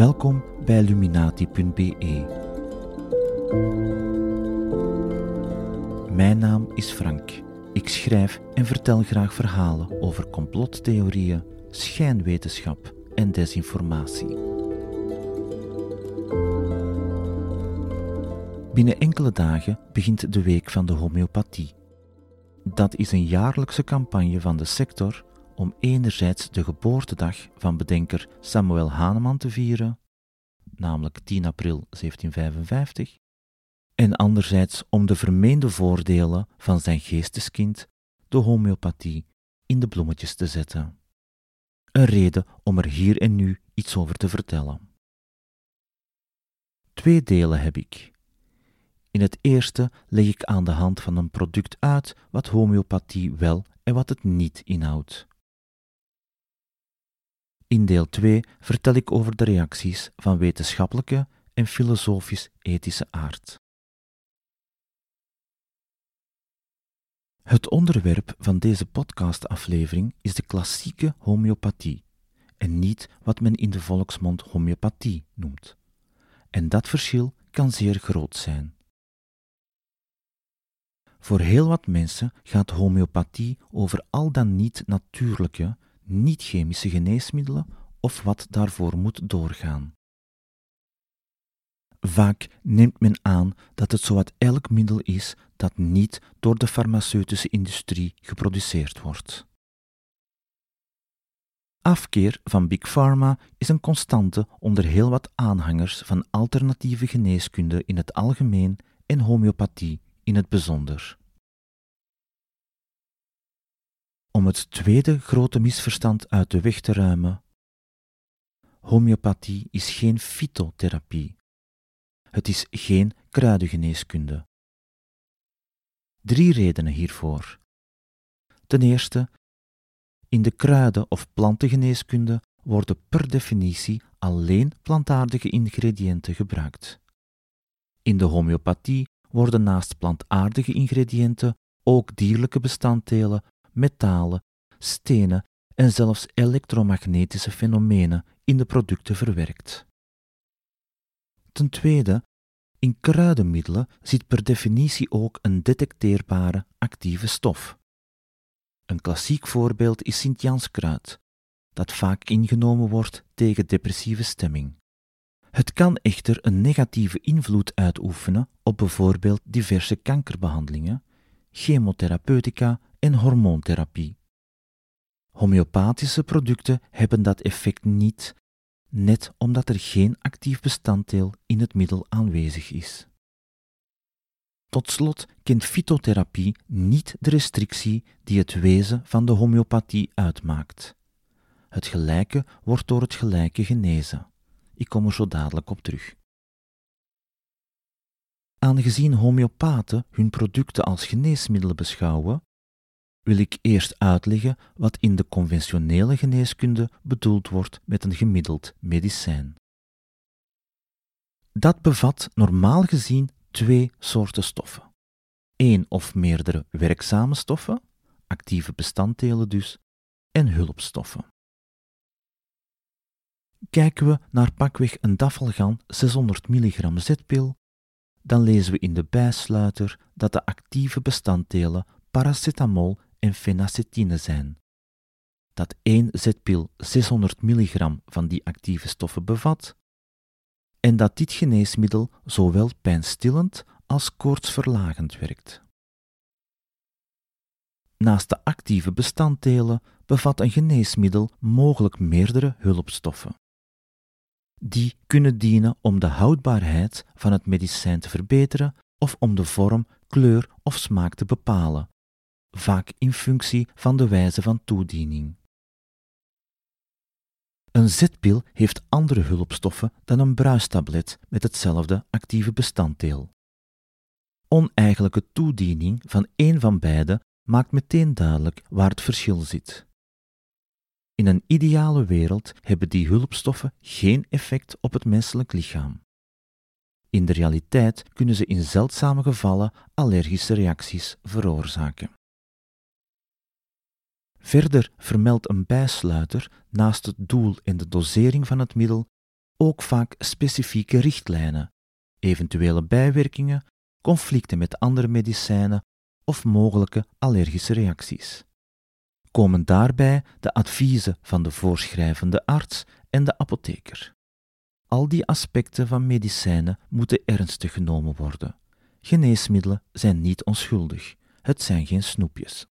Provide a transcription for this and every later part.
Welkom bij Illuminati.be. Mijn naam is Frank. Ik schrijf en vertel graag verhalen over complottheorieën, schijnwetenschap en desinformatie. Binnen enkele dagen begint de Week van de Homeopathie. Dat is een jaarlijkse campagne van de sector om enerzijds de geboortedag van bedenker Samuel Hahnemann te vieren, namelijk 10 april 1755, en anderzijds om de vermeende voordelen van zijn geesteskind, de homeopathie, in de bloemetjes te zetten. Een reden om er hier en nu iets over te vertellen. Twee delen heb ik. In het eerste leg ik aan de hand van een product uit wat homeopathie wel en wat het niet inhoudt. In deel 2 vertel ik over de reacties van wetenschappelijke en filosofisch-ethische aard. Het onderwerp van deze podcastaflevering is de klassieke homeopathie en niet wat men in de volksmond homeopathie noemt. En dat verschil kan zeer groot zijn. Voor heel wat mensen gaat homeopathie over al dan niet natuurlijke, niet-chemische geneesmiddelen of wat daarvoor moet doorgaan. Vaak neemt men aan dat het zowat elk middel is dat niet door de farmaceutische industrie geproduceerd wordt. Afkeer van Big Pharma is een constante onder heel wat aanhangers van alternatieve geneeskunde in het algemeen en homeopathie in het bijzonder. Om het tweede grote misverstand uit de weg te ruimen. Homeopathie is geen fytotherapie. Het is geen kruidengeneeskunde. Drie redenen hiervoor. Ten eerste, in de kruiden- of plantengeneeskunde worden per definitie alleen plantaardige ingrediënten gebruikt. In de homeopathie worden naast plantaardige ingrediënten ook dierlijke bestanddelen metalen, stenen en zelfs elektromagnetische fenomenen in de producten verwerkt. Ten tweede, in kruidenmiddelen zit per definitie ook een detecteerbare actieve stof. Een klassiek voorbeeld is Sint-Janskruid, dat vaak ingenomen wordt tegen depressieve stemming. Het kan echter een negatieve invloed uitoefenen op bijvoorbeeld diverse kankerbehandelingen, chemotherapeutica en hormoontherapie. Homeopathische producten hebben dat effect niet, net omdat er geen actief bestanddeel in het middel aanwezig is. Tot slot kent fytotherapie niet de restrictie die het wezen van de homeopathie uitmaakt. Het gelijke wordt door het gelijke genezen. Ik kom er zo dadelijk op terug. Aangezien homeopaten hun producten als geneesmiddelen beschouwen, wil ik eerst uitleggen wat in de conventionele geneeskunde bedoeld wordt met een gemiddeld medicijn. Dat bevat normaal gezien twee soorten stoffen. Eén of meerdere werkzame stoffen, actieve bestanddelen dus, en hulpstoffen. Kijken we naar pakweg een dafalgan 600 mg zetpil, dan lezen we in de bijsluiter dat de actieve bestanddelen paracetamol en fenacetine zijn. Dat één zetpil 600 mg van die actieve stoffen bevat en dat dit geneesmiddel zowel pijnstillend als koortsverlagend werkt. Naast de actieve bestanddelen bevat een geneesmiddel mogelijk meerdere hulpstoffen. Die kunnen dienen om de houdbaarheid van het medicijn te verbeteren of om de vorm, kleur of smaak te bepalen, vaak in functie van de wijze van toediening. Een zetpil heeft andere hulpstoffen dan een bruistablet met hetzelfde actieve bestanddeel. Oneigenlijke toediening van één van beide maakt meteen duidelijk waar het verschil zit. In een ideale wereld hebben die hulpstoffen geen effect op het menselijk lichaam. In de realiteit kunnen ze in zeldzame gevallen allergische reacties veroorzaken. Verder vermeldt een bijsluiter naast het doel en de dosering van het middel ook vaak specifieke richtlijnen, eventuele bijwerkingen, conflicten met andere medicijnen of mogelijke allergische reacties. Komen daarbij de adviezen van de voorschrijvende arts en de apotheker. Al die aspecten van medicijnen moeten ernstig genomen worden. Geneesmiddelen zijn niet onschuldig, het zijn geen snoepjes.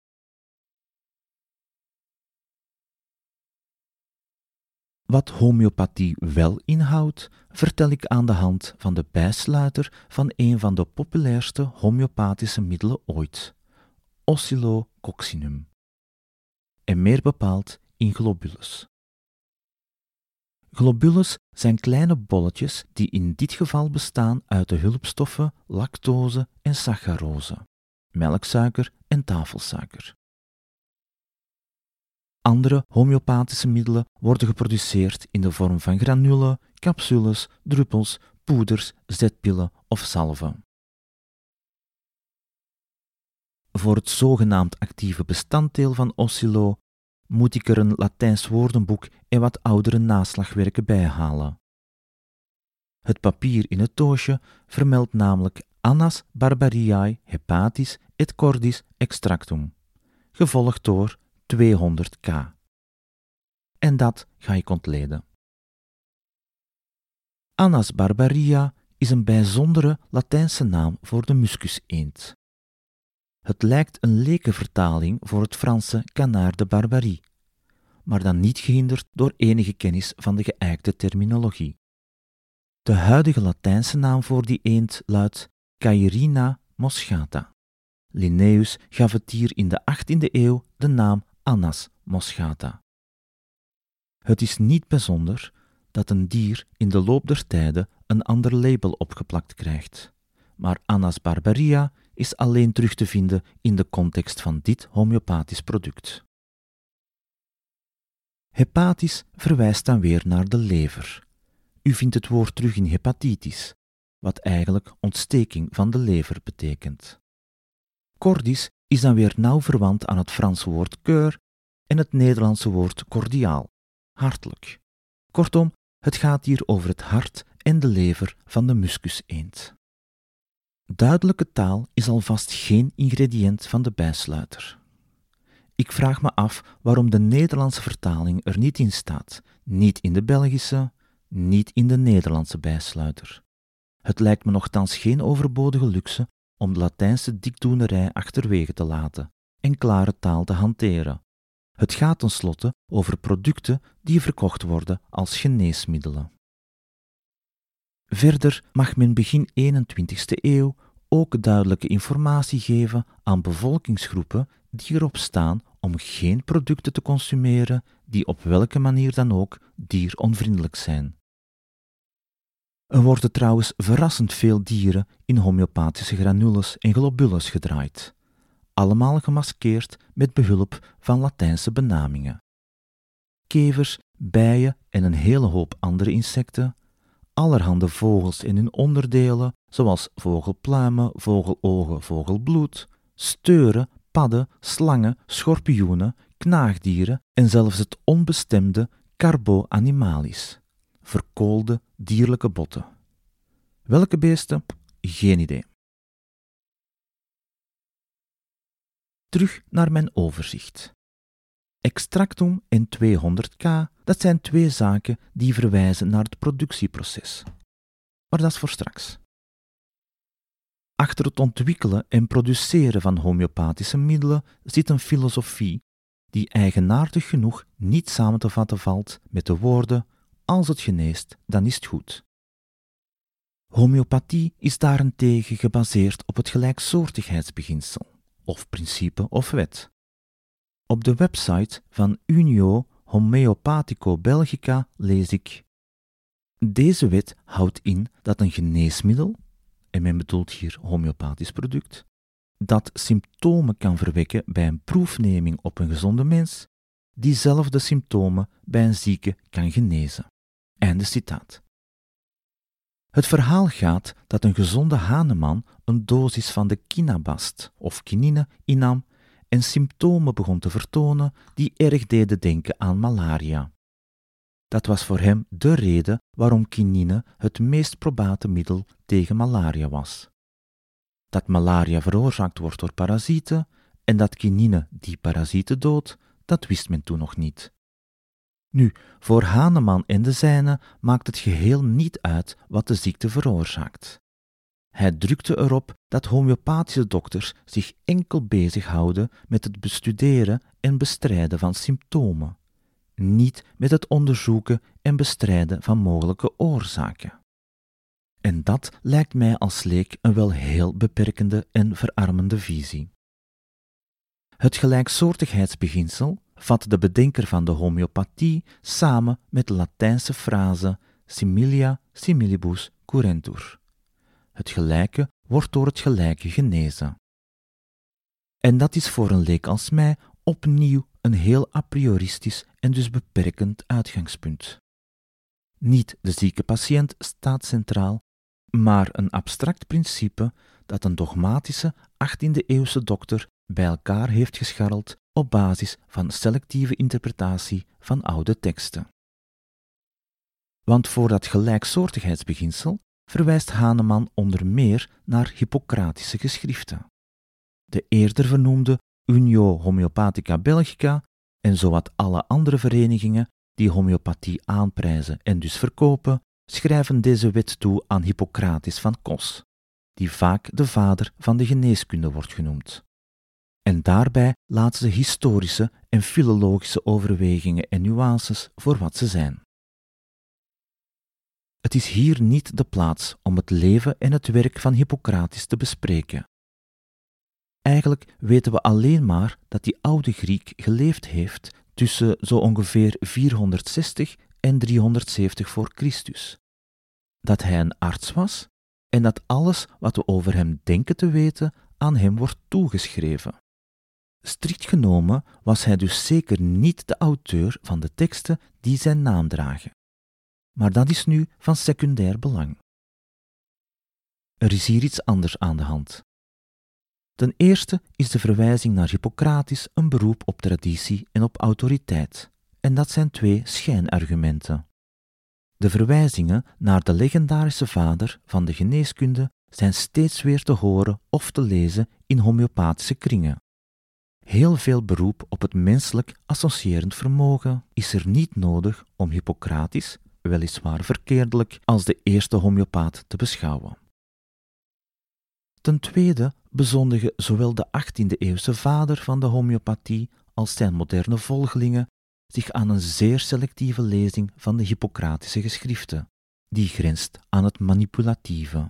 Wat homeopathie wel inhoudt, vertel ik aan de hand van de bijsluiter van een van de populairste homeopathische middelen ooit, Oscillococcinum. En meer bepaald in globules. Globules zijn kleine bolletjes die in dit geval bestaan uit de hulpstoffen lactose en saccharose, melksuiker en tafelsuiker. Andere homeopathische middelen worden geproduceerd in de vorm van granulen, capsules, druppels, poeders, zetpillen of salven. Voor het zogenaamd actieve bestanddeel van Oscillo moet ik er een Latijns woordenboek en wat oudere naslagwerken bij halen. Het papier in het doosje vermeldt namelijk Annas barbariae hepatis et cordis extractum, gevolgd door 200k. En dat ga ik ontleden. Annas barbaria is een bijzondere Latijnse naam voor de muskuseend. Het lijkt een lekenvertaling voor het Franse canard de barbarie, maar dan niet gehinderd door enige kennis van de geëikte terminologie. De huidige Latijnse naam voor die eend luidt Cairina moschata. Linnaeus gaf het dier in de 18e eeuw de naam Annas moschata. Het is niet bijzonder dat een dier in de loop der tijden een ander label opgeplakt krijgt, maar Annas barbaria is alleen terug te vinden in de context van dit homeopathisch product. Hepatisch verwijst dan weer naar de lever. U vindt het woord terug in hepatitis, wat eigenlijk ontsteking van de lever betekent. Cordis is dan weer nauw verwant aan het Franse woord keur en het Nederlandse woord cordiaal, hartelijk. Kortom, het gaat hier over het hart en de lever van de muskuseend. Duidelijke taal is alvast geen ingrediënt van de bijsluiter. Ik vraag me af waarom de Nederlandse vertaling er niet in staat, niet in de Belgische, niet in de Nederlandse bijsluiter. Het lijkt me nogthans geen overbodige luxe om de Latijnse dikdoenerij achterwege te laten en klare taal te hanteren. Het gaat tenslotte over producten die verkocht worden als geneesmiddelen. Verder mag men begin 21ste eeuw ook duidelijke informatie geven aan bevolkingsgroepen die erop staan om geen producten te consumeren die op welke manier dan ook dieronvriendelijk zijn. Er worden trouwens verrassend veel dieren in homeopathische granules en globules gedraaid, allemaal gemaskeerd met behulp van Latijnse benamingen. Kevers, bijen en een hele hoop andere insecten, allerhande vogels en hun onderdelen, zoals vogelpluimen, vogelogen, vogelbloed, steuren, padden, slangen, schorpioenen, knaagdieren en zelfs het onbestemde carbo animalis verkoolde dierlijke botten. Welke beesten? Geen idee. Terug naar mijn overzicht. Extractum en 200k, dat zijn twee zaken die verwijzen naar het productieproces. Maar dat is voor straks. Achter het ontwikkelen en produceren van homeopathische middelen zit een filosofie die eigenaardig genoeg niet samen te vatten valt met de woorden als het geneest, dan is het goed. Homeopathie is daarentegen gebaseerd op het gelijksoortigheidsbeginsel, of principe of wet. Op de website van Unio Homeopathico Belgica lees ik: Deze wet houdt in dat een geneesmiddel, en men bedoelt hier homeopathisch product, dat symptomen kan verwekken bij een proefneming op een gezonde mens, diezelfde symptomen bij een zieke kan genezen. Citaat. Het verhaal gaat dat een gezonde haneman een dosis van de kinabast of kinine innam en symptomen begon te vertonen die erg deden denken aan malaria. Dat was voor hem de reden waarom quinine het meest probate middel tegen malaria was. Dat malaria veroorzaakt wordt door parasieten en dat quinine die parasieten doodt, dat wist men toen nog niet. Nu, voor Haneman en de zijne maakt het geheel niet uit wat de ziekte veroorzaakt. Hij drukte erop dat homeopathische dokters zich enkel bezighouden met het bestuderen en bestrijden van symptomen, niet met het onderzoeken en bestrijden van mogelijke oorzaken. En dat lijkt mij als leek een wel heel beperkende en verarmende visie. Het gelijksoortigheidsbeginsel vat de bedenker van de homeopathie samen met de Latijnse frase similia similibus curentur. Het gelijke wordt door het gelijke genezen. En dat is voor een leek als mij opnieuw een heel a prioristisch en dus beperkend uitgangspunt. Niet de zieke patiënt staat centraal, maar een abstract principe dat een dogmatische 18e-eeuwse dokter bij elkaar heeft gescharreld op basis van selectieve interpretatie van oude teksten. Want voor dat gelijksoortigheidsbeginsel verwijst Haneman onder meer naar Hippocratische geschriften. De eerder vernoemde Unio Homeopathica Belgica en zowat alle andere verenigingen die homeopathie aanprijzen en dus verkopen, schrijven deze wet toe aan Hippocrates van Kos, die vaak de vader van de geneeskunde wordt genoemd. En daarbij laten ze historische en filologische overwegingen en nuances voor wat ze zijn. Het is hier niet de plaats om het leven en het werk van Hippocrates te bespreken. Eigenlijk weten we alleen maar dat die oude Griek geleefd heeft tussen zo ongeveer 460 en 370 voor Christus. Dat hij een arts was en dat alles wat we over hem denken te weten aan hem wordt toegeschreven. Strikt genomen was hij dus zeker niet de auteur van de teksten die zijn naam dragen. Maar dat is nu van secundair belang. Er is hier iets anders aan de hand. Ten eerste is de verwijzing naar Hippocrates een beroep op traditie en op autoriteit, en dat zijn twee schijnargumenten. De verwijzingen naar de legendarische vader van de geneeskunde zijn steeds weer te horen of te lezen in homeopathische kringen. Heel veel beroep op het menselijk associërend vermogen is er niet nodig om Hippocrates, weliswaar verkeerdelijk, als de eerste homeopaat te beschouwen. Ten tweede bezondigen zowel de 18e-eeuwse vader van de homeopathie als zijn moderne volgelingen zich aan een zeer selectieve lezing van de Hippocratische geschriften, die grenst aan het manipulatieve.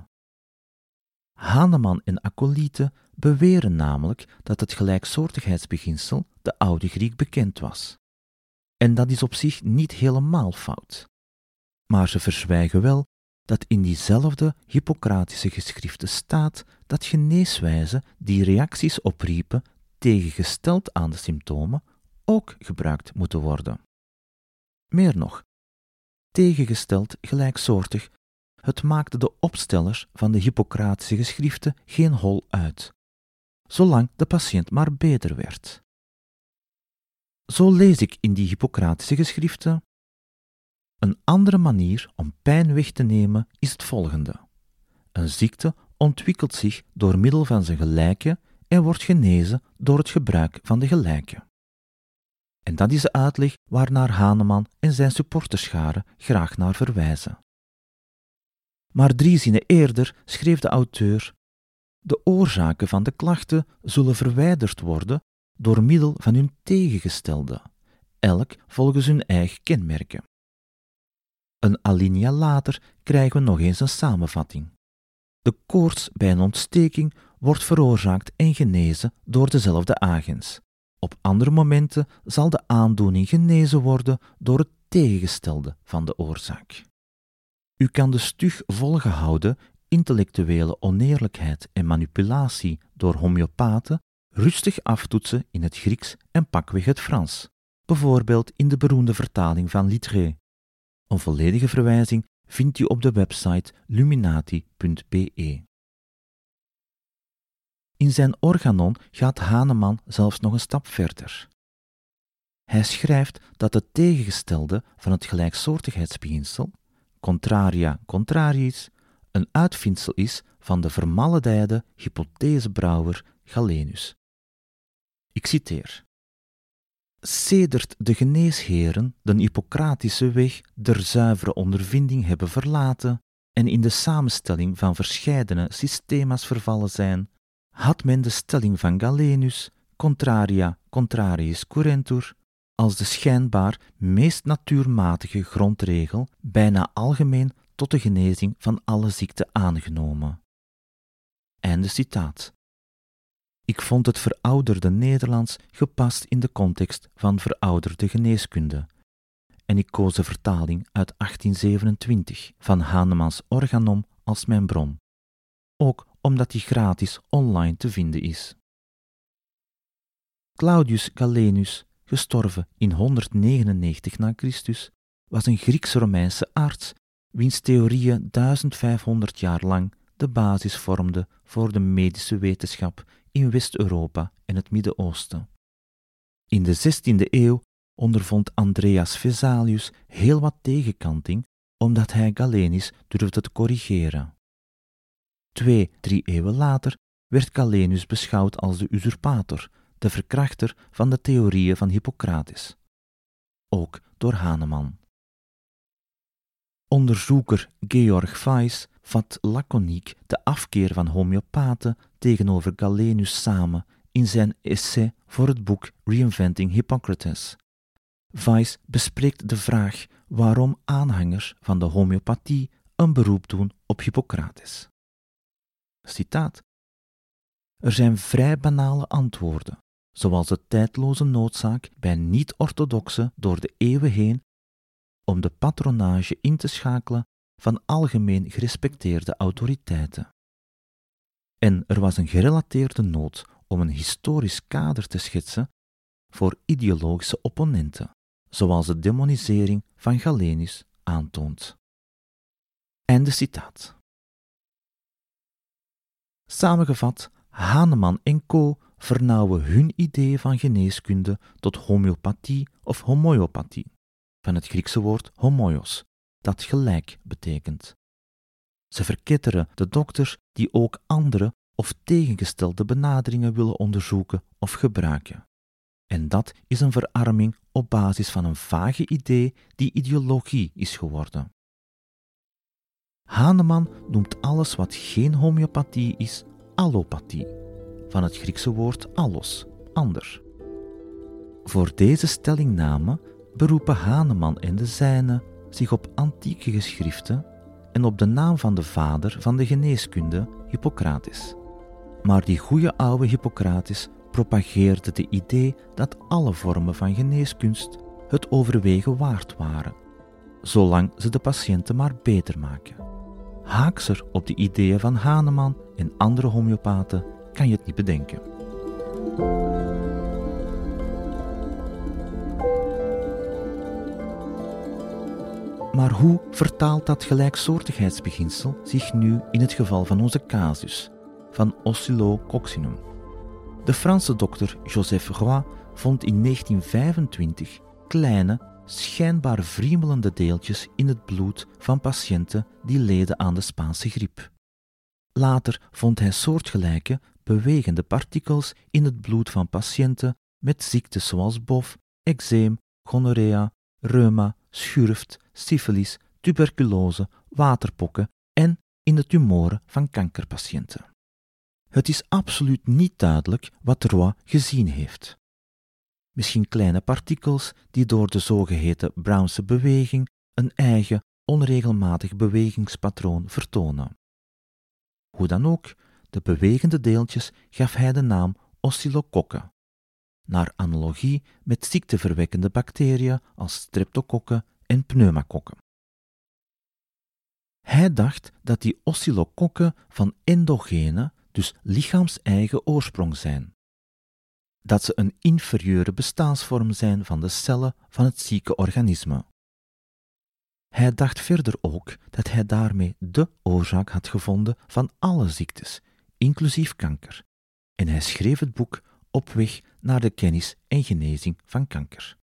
Haneman en Acolyte beweren namelijk dat het gelijksoortigheidsbeginsel de oude Griek bekend was. En dat is op zich niet helemaal fout. Maar ze verzwijgen wel dat in diezelfde Hippocratische geschriften staat dat geneeswijzen die reacties opriepen tegengesteld aan de symptomen ook gebruikt moeten worden. Meer nog, tegengesteld gelijksoortig, het maakte de opstellers van de Hippocratische geschriften geen hol uit, zolang de patiënt maar beter werd. Zo lees ik in die Hippocratische geschriften een andere manier om pijn weg te nemen is het volgende. Een ziekte ontwikkelt zich door middel van zijn gelijke en wordt genezen door het gebruik van de gelijke. En dat is de uitleg waarnaar Haneman en zijn supporterscharen graag naar verwijzen. Maar drie zinnen eerder schreef de auteur: De oorzaken van de klachten zullen verwijderd worden door middel van hun tegengestelde, elk volgens hun eigen kenmerken. Een alinea later krijgen we nog eens een samenvatting. De koorts bij een ontsteking wordt veroorzaakt en genezen door dezelfde agens. Op andere momenten zal de aandoening genezen worden door het tegengestelde van de oorzaak. U kan de stug volgehouden intellectuele oneerlijkheid en manipulatie door homeopaten rustig aftoetsen in het Grieks en pakweg het Frans, bijvoorbeeld in de beroemde vertaling van Littré. Een volledige verwijzing vindt u op de website luminati.be. In zijn organon gaat Haneman zelfs nog een stap verder. Hij schrijft dat het tegengestelde van het gelijksoortigheidsbeginsel, contraria contrariis, een uitvindsel is van de vermaledijde hypothesebrouwer Galenus. Ik citeer. Sedert de geneesheren de Hippocratische weg der zuivere ondervinding hebben verlaten en in de samenstelling van verscheidene systema's vervallen zijn, had men de stelling van Galenus, contraria contrariis curentur, als de schijnbaar meest natuurmatige grondregel bijna algemeen tot de genezing van alle ziekten aangenomen. Einde citaat. Ik vond het verouderde Nederlands gepast in de context van verouderde geneeskunde. En ik koos de vertaling uit 1827 van Hanemans Organom als mijn bron. Ook omdat die gratis online te vinden is. Claudius Galenus, gestorven in 199 na Christus, was een Grieks-Romeinse arts wiens theorieën 1500 jaar lang de basis vormden voor de medische wetenschap in West-Europa en het Midden-Oosten. In de 16e eeuw ondervond Andreas Vesalius heel wat tegenkanting omdat hij Galenis durfde te corrigeren. Twee, drie eeuwen later werd Galenus beschouwd als de usurpator, de verkrachter van de theorieën van Hippocrates. Ook door Hahnemann. Onderzoeker Georg Weiss vat laconiek de afkeer van homeopaten tegenover Galenus samen in zijn essay voor het boek Reinventing Hippocrates. Weiss bespreekt de vraag waarom aanhangers van de homeopathie een beroep doen op Hippocrates. Citaat. Er zijn vrij banale antwoorden, zoals de tijdloze noodzaak bij niet-orthodoxe door de eeuwen heen om de patronage in te schakelen van algemeen gerespecteerde autoriteiten. En er was een gerelateerde nood om een historisch kader te schetsen voor ideologische opponenten, zoals de demonisering van Galenius aantoont. Einde citaat. Samengevat, Hahnemann en co. vernauwen hun idee van geneeskunde tot homeopathie of homoeopathie van het Griekse woord homoios, dat gelijk betekent. Ze verketteren de dokters die ook andere of tegengestelde benaderingen willen onderzoeken of gebruiken. En dat is een verarming op basis van een vage idee die ideologie is geworden. Hahnemann noemt alles wat geen homeopathie is allopathie, van het Griekse woord allos, ander. Voor deze stellingname beroepen Hahnemann en de zijnen zich op antieke geschriften en op de naam van de vader van de geneeskunde, Hippocrates. Maar die goede oude Hippocrates propageerde de idee dat alle vormen van geneeskunst het overwegen waard waren, zolang ze de patiënten maar beter maken. Haakser op de ideeën van Hahnemann en andere homeopaten kan je het niet bedenken. Maar hoe vertaalt dat gelijksoortigheidsbeginsel zich nu in het geval van onze casus, van oscillococcinum? De Franse dokter Joseph Roy vond in 1925 kleine, schijnbaar vriemelende deeltjes in het bloed van patiënten die leden aan de Spaanse griep. Later vond hij soortgelijke, bewegende partikels in het bloed van patiënten met ziektes zoals bof, eczeem, gonorrea, reuma, schurft, syfilis, tuberculose, waterpokken en in de tumoren van kankerpatiënten. Het is absoluut niet duidelijk wat Roy gezien heeft. Misschien kleine partikels die door de zogeheten Brownse beweging een eigen, onregelmatig bewegingspatroon vertonen. Hoe dan ook, de bewegende deeltjes gaf hij de naam oscillokokken, naar analogie met ziekteverwekkende bacteriën als streptokokken en pneumakokken. Hij dacht dat die oscillokokken van endogene, dus lichaams-eigen oorsprong zijn. Dat ze een inferieure bestaansvorm zijn van de cellen van het zieke organisme. Hij dacht verder ook dat hij daarmee de oorzaak had gevonden van alle ziektes, inclusief kanker, en hij schreef het boek Op weg naar de kennis en genezing van kanker.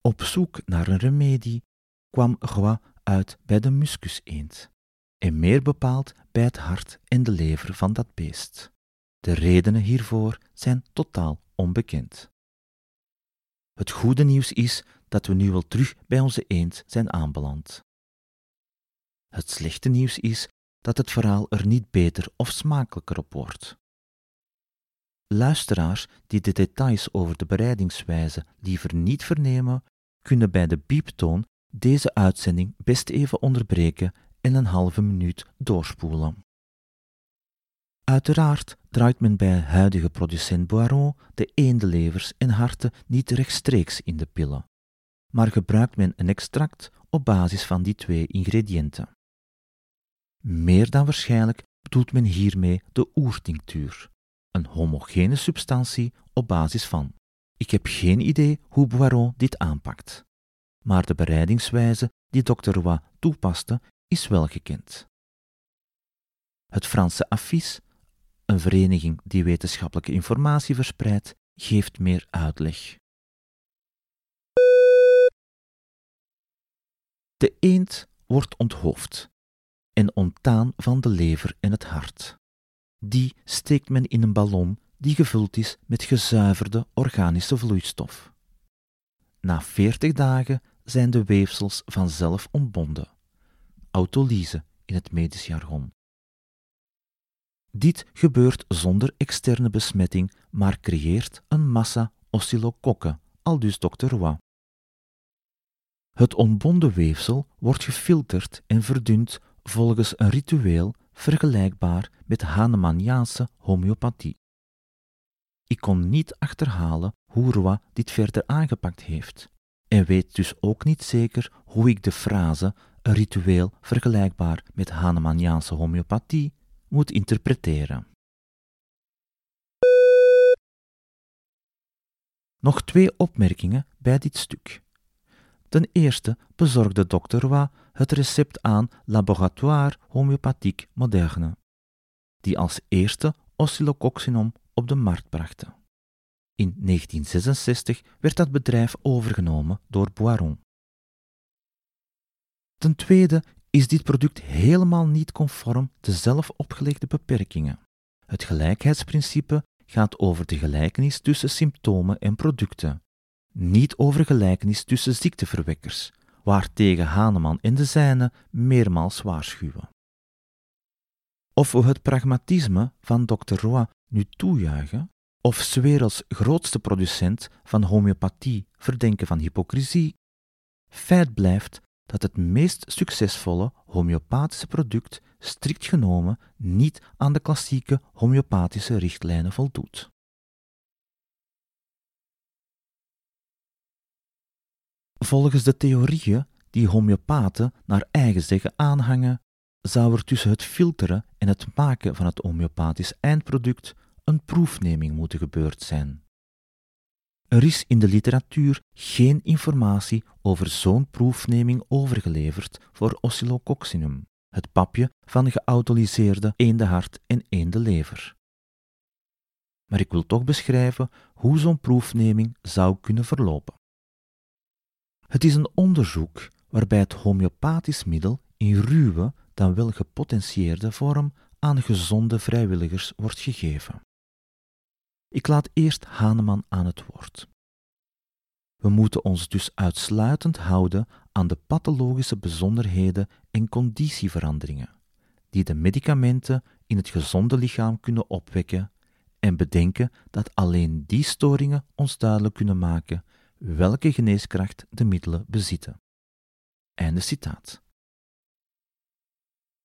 Op zoek naar een remedie kwam Roi uit bij de muskuseend, en meer bepaald bij het hart en de lever van dat beest. De redenen hiervoor zijn totaal onbekend. Het goede nieuws is dat we nu wel terug bij onze eend zijn aanbeland. Het slechte nieuws is dat het verhaal er niet beter of smakelijker op wordt. Luisteraars die de details over de bereidingswijze liever niet vernemen, kunnen bij de bieptoon deze uitzending best even onderbreken en een halve minuut doorspoelen. Uiteraard draait men bij huidige producent Boiron de eendelevers en harten niet rechtstreeks in de pillen, maar gebruikt men een extract op basis van die twee ingrediënten. Meer dan waarschijnlijk bedoelt men hiermee de oertinctuur, een homogene substantie op basis van. Ik heb geen idee hoe Boiron dit aanpakt, maar de bereidingswijze die Dr. Roy toepaste is wel gekend. Het Franse AFIS, een vereniging die wetenschappelijke informatie verspreidt, geeft meer uitleg. De eend wordt onthoofd en onttaan van de lever en het hart. Die steekt men in een ballon die gevuld is met gezuiverde organische vloeistof. Na 40 dagen zijn de weefsels vanzelf ontbonden. Autolyse in het medisch jargon. Dit gebeurt zonder externe besmetting, maar creëert een massa oscillokokken, aldus Dr. Roy. Het ontbonden weefsel wordt gefilterd en verdund volgens een ritueel vergelijkbaar met Hahnemanniaanse homeopathie. Ik kon niet achterhalen hoe Roy dit verder aangepakt heeft, en weet dus ook niet zeker hoe ik de frase een ritueel vergelijkbaar met Hahnemanniaanse homeopathie moet interpreteren. Nog twee opmerkingen bij dit stuk. Ten eerste bezorgde Dr. Roy het recept aan Laboratoire Homeopathique Moderne, die als eerste oscillococcinum op de markt brachte. In 1966 werd dat bedrijf overgenomen door Boiron. Ten tweede is dit product helemaal niet conform de zelf opgelegde beperkingen. Het gelijkheidsprincipe gaat over de gelijkenis tussen symptomen en producten, niet over gelijkenis tussen ziekteverwekkers, waartegen Haneman en de zijne meermaals waarschuwen. Of we het pragmatisme van Dr. Roy nu toejuichen, of werelds grootste producent van homeopathie verdenken van hypocrisie, feit blijft dat het meest succesvolle homeopathische product strikt genomen niet aan de klassieke homeopathische richtlijnen voldoet. Volgens de theorieën die homeopaten naar eigen zeggen aanhangen, zou er tussen het filteren en het maken van het homeopathisch eindproduct een proefneming moeten gebeurd zijn. Er is in de literatuur geen informatie over zo'n proefneming overgeleverd voor Oscillococcinum, het papje van geautoriseerde eendehart en eendelever. Maar ik wil toch beschrijven hoe zo'n proefneming zou kunnen verlopen. Het is een onderzoek waarbij het homeopathisch middel in ruwe, dan wel gepotentieerde vorm aan gezonde vrijwilligers wordt gegeven. Ik laat eerst Haneman aan het woord. We moeten ons dus uitsluitend houden aan de pathologische bijzonderheden en conditieveranderingen, die de medicamenten in het gezonde lichaam kunnen opwekken, en bedenken dat alleen die storingen ons duidelijk kunnen maken welke geneeskracht de middelen bezitten. Einde citaat.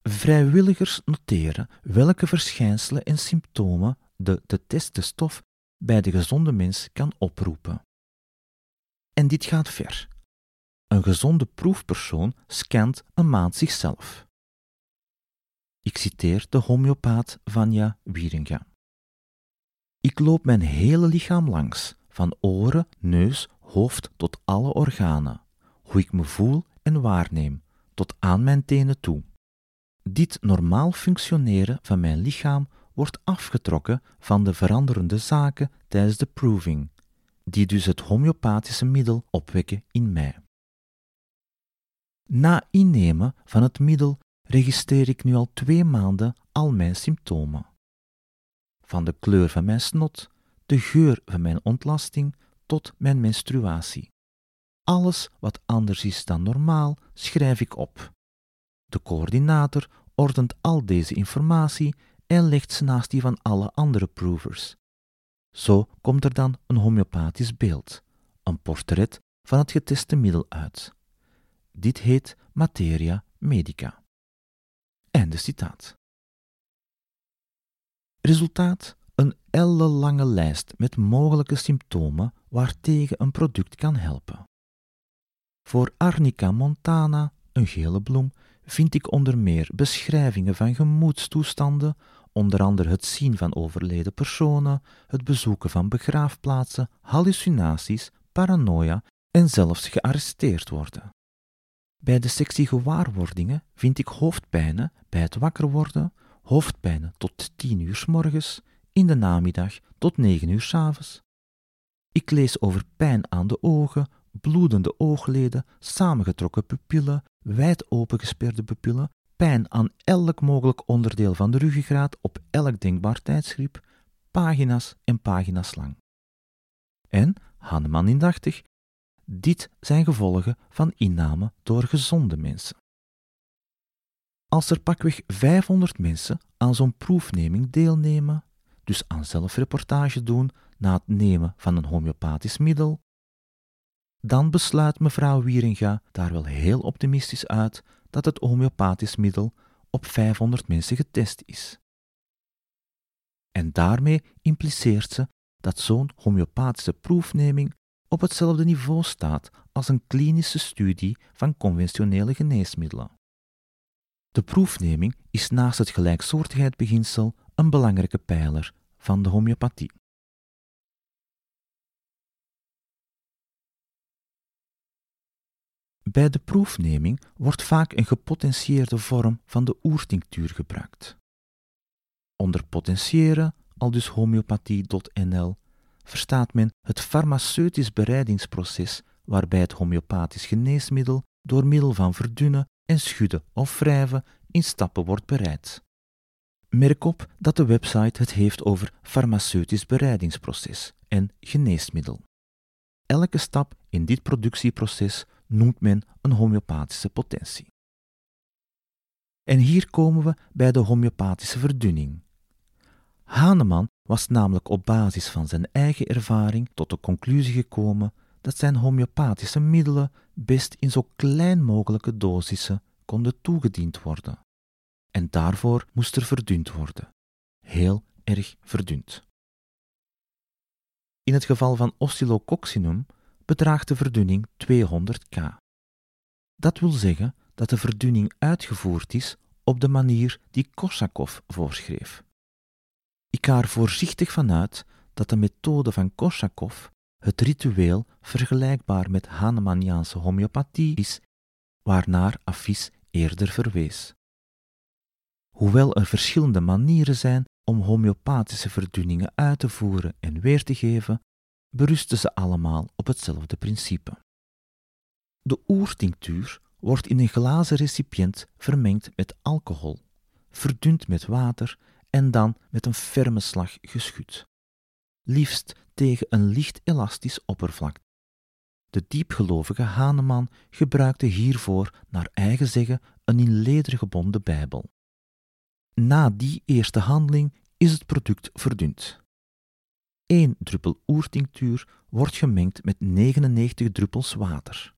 Vrijwilligers noteren welke verschijnselen en symptomen de geteste stof bij de gezonde mens kan oproepen. En dit gaat ver. Een gezonde proefpersoon scant een maand zichzelf. Ik citeer de homeopaat Vanja Wieringa. Ik loop mijn hele lichaam langs, van oren, neus, hoofd tot alle organen, hoe ik me voel en waarneem, tot aan mijn tenen toe. Dit normaal functioneren van mijn lichaam wordt afgetrokken van de veranderende zaken tijdens de proving, die dus het homeopathische middel opwekken in mij. Na innemen van het middel registreer ik nu al twee maanden al mijn symptomen. Van de kleur van mijn snot, de geur van mijn ontlasting tot mijn menstruatie. Alles wat anders is dan normaal schrijf ik op. De coördinator ordent al deze informatie en legt ze naast die van alle andere provers. Zo komt er dan een homeopathisch beeld, een portret van het geteste middel uit. Dit heet materia medica. Einde citaat. Resultaat: een ellenlange lijst met mogelijke symptomen waartegen een product kan helpen. Voor Arnica montana, een gele bloem, vind ik onder meer beschrijvingen van gemoedstoestanden, onder andere het zien van overleden personen, het bezoeken van begraafplaatsen, hallucinaties, paranoia en zelfs gearresteerd worden. Bij de sectie gewaarwordingen vind ik hoofdpijnen bij het wakker worden, hoofdpijnen tot tien uur s morgens, in de namiddag tot negen uur s avonds. Ik lees over pijn aan de ogen, bloedende oogleden, samengetrokken pupillen, wijd opengesperde pupillen, pijn aan elk mogelijk onderdeel van de ruggengraat op elk denkbaar tijdschrift, pagina's en pagina's lang. En, Hanneman indachtig, dit zijn gevolgen van inname door gezonde mensen. Als er pakweg 500 mensen aan zo'n proefneming deelnemen, dus aan zelfreportage doen na het nemen van een homeopathisch middel, dan besluit mevrouw Wieringa daar wel heel optimistisch uit dat het homeopathisch middel op 500 mensen getest is. En daarmee impliceert ze dat zo'n homeopathische proefneming op hetzelfde niveau staat als een klinische studie van conventionele geneesmiddelen. De proefneming is naast het gelijksoortigheidsbeginsel een belangrijke pijler van de homeopathie. Bij de proefneming wordt vaak een gepotentieerde vorm van de oertinctuur gebruikt. Onder potentiëren, al dus homeopathie.nl, verstaat men het farmaceutisch bereidingsproces waarbij het homeopathisch geneesmiddel door middel van verdunnen en schudden of wrijven in stappen wordt bereid. Merk op dat de website het heeft over farmaceutisch bereidingsproces en geneesmiddel. Elke stap in dit productieproces noemt men een homeopathische potentie. En hier komen we bij de homeopathische verdunning. Hahnemann was namelijk op basis van zijn eigen ervaring tot de conclusie gekomen dat zijn homeopathische middelen best in zo klein mogelijke dosissen konden toegediend worden. En daarvoor moest er verdund worden. Heel erg verdund. In het geval van Oscillococcinum bedraagt de verdunning 200 k. Dat wil zeggen dat de verdunning uitgevoerd is op de manier die Korsakov voorschreef. Ik ga er voorzichtig vanuit dat de methode van Korsakov, het ritueel vergelijkbaar met Hahnemanniaanse homeopathie is, waarnaar Afis eerder verwees. Hoewel er verschillende manieren zijn om homeopathische verdunningen uit te voeren en weer te geven, berusten ze allemaal op hetzelfde principe. De oertinctuur wordt in een glazen recipiënt vermengd met alcohol, verdund met water en dan met een ferme slag geschud. Liefst tegen een licht elastisch oppervlak. De diepgelovige Haneman gebruikte hiervoor naar eigen zeggen een in leder gebonden Bijbel. Na die eerste handeling is het product verdund. 1 druppel oertinctuur wordt gemengd met 99 druppels water.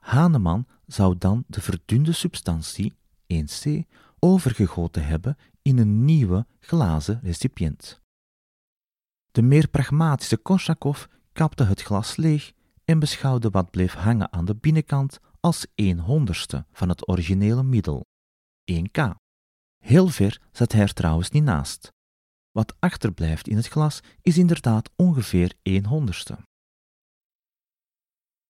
Haneman zou dan de verdunde substantie, 1C, overgegoten hebben in een nieuwe glazen recipiënt. De meer pragmatische Korshakov kapte het glas leeg en beschouwde wat bleef hangen aan de binnenkant als 1 honderdste van het originele middel, 1K. Heel ver zat hij er trouwens niet naast. Wat achterblijft in het glas is inderdaad ongeveer 1 honderdste.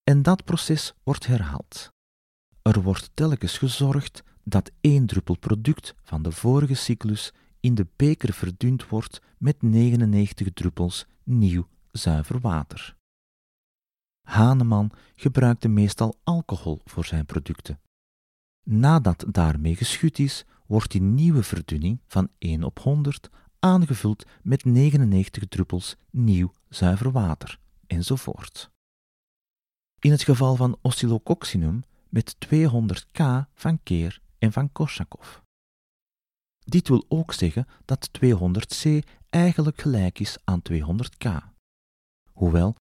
En dat proces wordt herhaald. Er wordt telkens gezorgd dat één druppel product van de vorige cyclus in de beker verdund wordt met 99 druppels nieuw zuiver water. Haneman gebruikte meestal alcohol voor zijn producten. Nadat daarmee geschud is, wordt die nieuwe verdunning van 1 op 100 aangevuld met 99 druppels nieuw zuiver water, enzovoort. In het geval van Oscillococcinum met 200 k van Keer en van Korsakoff. Dit wil ook zeggen dat 200c eigenlijk gelijk is aan 200k. Hoewel,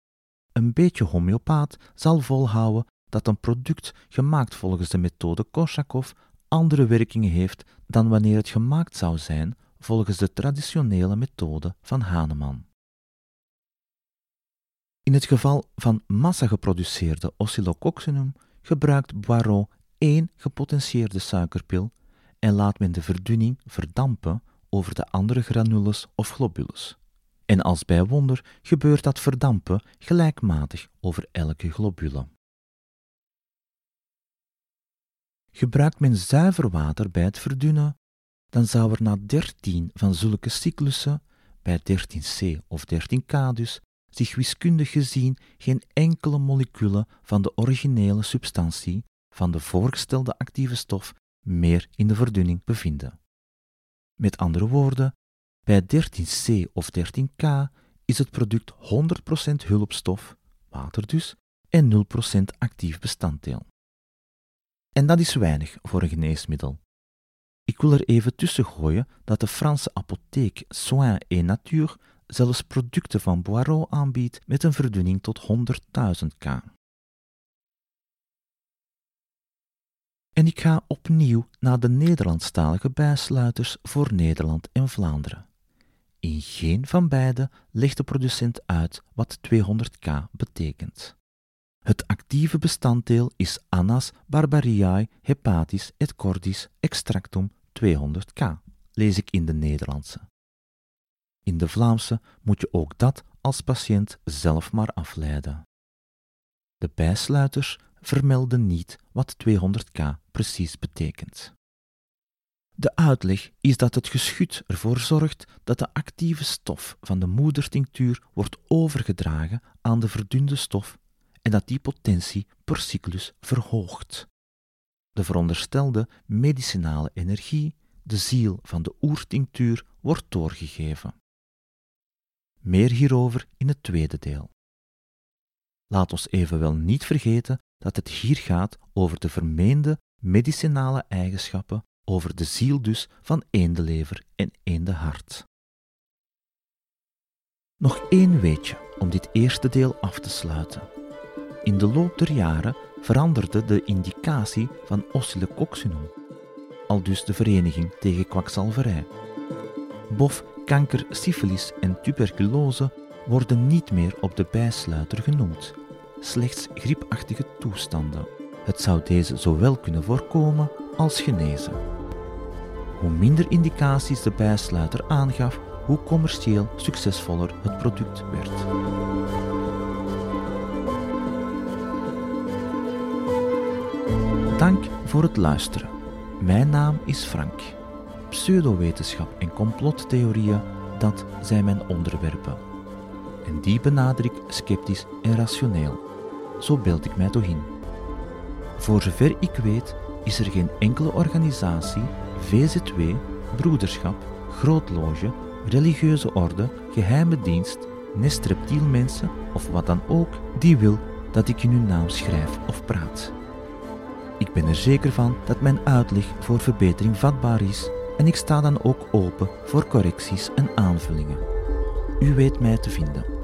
een beetje homeopaat zal volhouden dat een product gemaakt volgens de methode Korsakoff andere werkingen heeft dan wanneer het gemaakt zou zijn volgens de traditionele methode van Hahnemann. In het geval van massageproduceerde oscillococcinum gebruikt Boireau één gepotentieerde suikerpil en laat men de verdunning verdampen over de andere granules of globules. En als bij wonder gebeurt dat verdampen gelijkmatig over elke globule. Gebruikt men zuiver water bij het verdunnen, dan zou er na 13 van zulke cyclussen, bij 13c of 13k dus, zich wiskundig gezien geen enkele molecule van de originele substantie van de voorgestelde actieve stof meer in de verdunning bevinden. Met andere woorden, bij 13C of 13K is het product 100% hulpstof, water dus, en 0% actief bestanddeel. En dat is weinig voor een geneesmiddel. Ik wil er even tussen gooien dat de Franse apotheek Soins et Nature zelfs producten van Boireau aanbiedt met een verdunning tot 100.000 K. En ik ga opnieuw naar de Nederlandstalige bijsluiters voor Nederland en Vlaanderen. In geen van beide legt de producent uit wat 200k betekent. Het actieve bestanddeel is Annas barbariae hepatis et cordis extractum 200k, lees ik in de Nederlandse. In de Vlaamse moet je ook dat als patiënt zelf maar afleiden. De bijsluiters vermelden niet wat 200k precies betekent. De uitleg is dat het geschut ervoor zorgt dat de actieve stof van de moedertinctuur wordt overgedragen aan de verdunde stof en dat die potentie per cyclus verhoogt. De veronderstelde medicinale energie, de ziel van de oertinctuur, wordt doorgegeven. Meer hierover in het tweede deel. Laat ons evenwel niet vergeten dat het hier gaat over de vermeende medicinale eigenschappen, over de ziel dus van eendelever en eendehart. Nog één weetje om dit eerste deel af te sluiten. In de loop der jaren veranderde de indicatie van oscillococcinum, al dus de vereniging tegen kwakzalverij. Bof, kanker, syfilis en tuberculose worden niet meer op de bijsluiter genoemd, slechts griepachtige toestanden. Het zou deze zowel kunnen voorkomen als genezen. Hoe minder indicaties de bijsluiter aangaf, hoe commercieel succesvoller het product werd. Dank voor het luisteren. Mijn naam is Frank. Pseudowetenschap en complottheorieën, dat zijn mijn onderwerpen. En die benader ik sceptisch en rationeel. Zo beeld ik mij toch in. Voor zover ik weet is er geen enkele organisatie, VZW, broederschap, grootloge, religieuze orde, geheime dienst, nest reptielmensen of wat dan ook, die wil dat ik in hun naam schrijf of praat. Ik ben er zeker van dat mijn uitleg voor verbetering vatbaar is en ik sta dan ook open voor correcties en aanvullingen. U weet mij te vinden.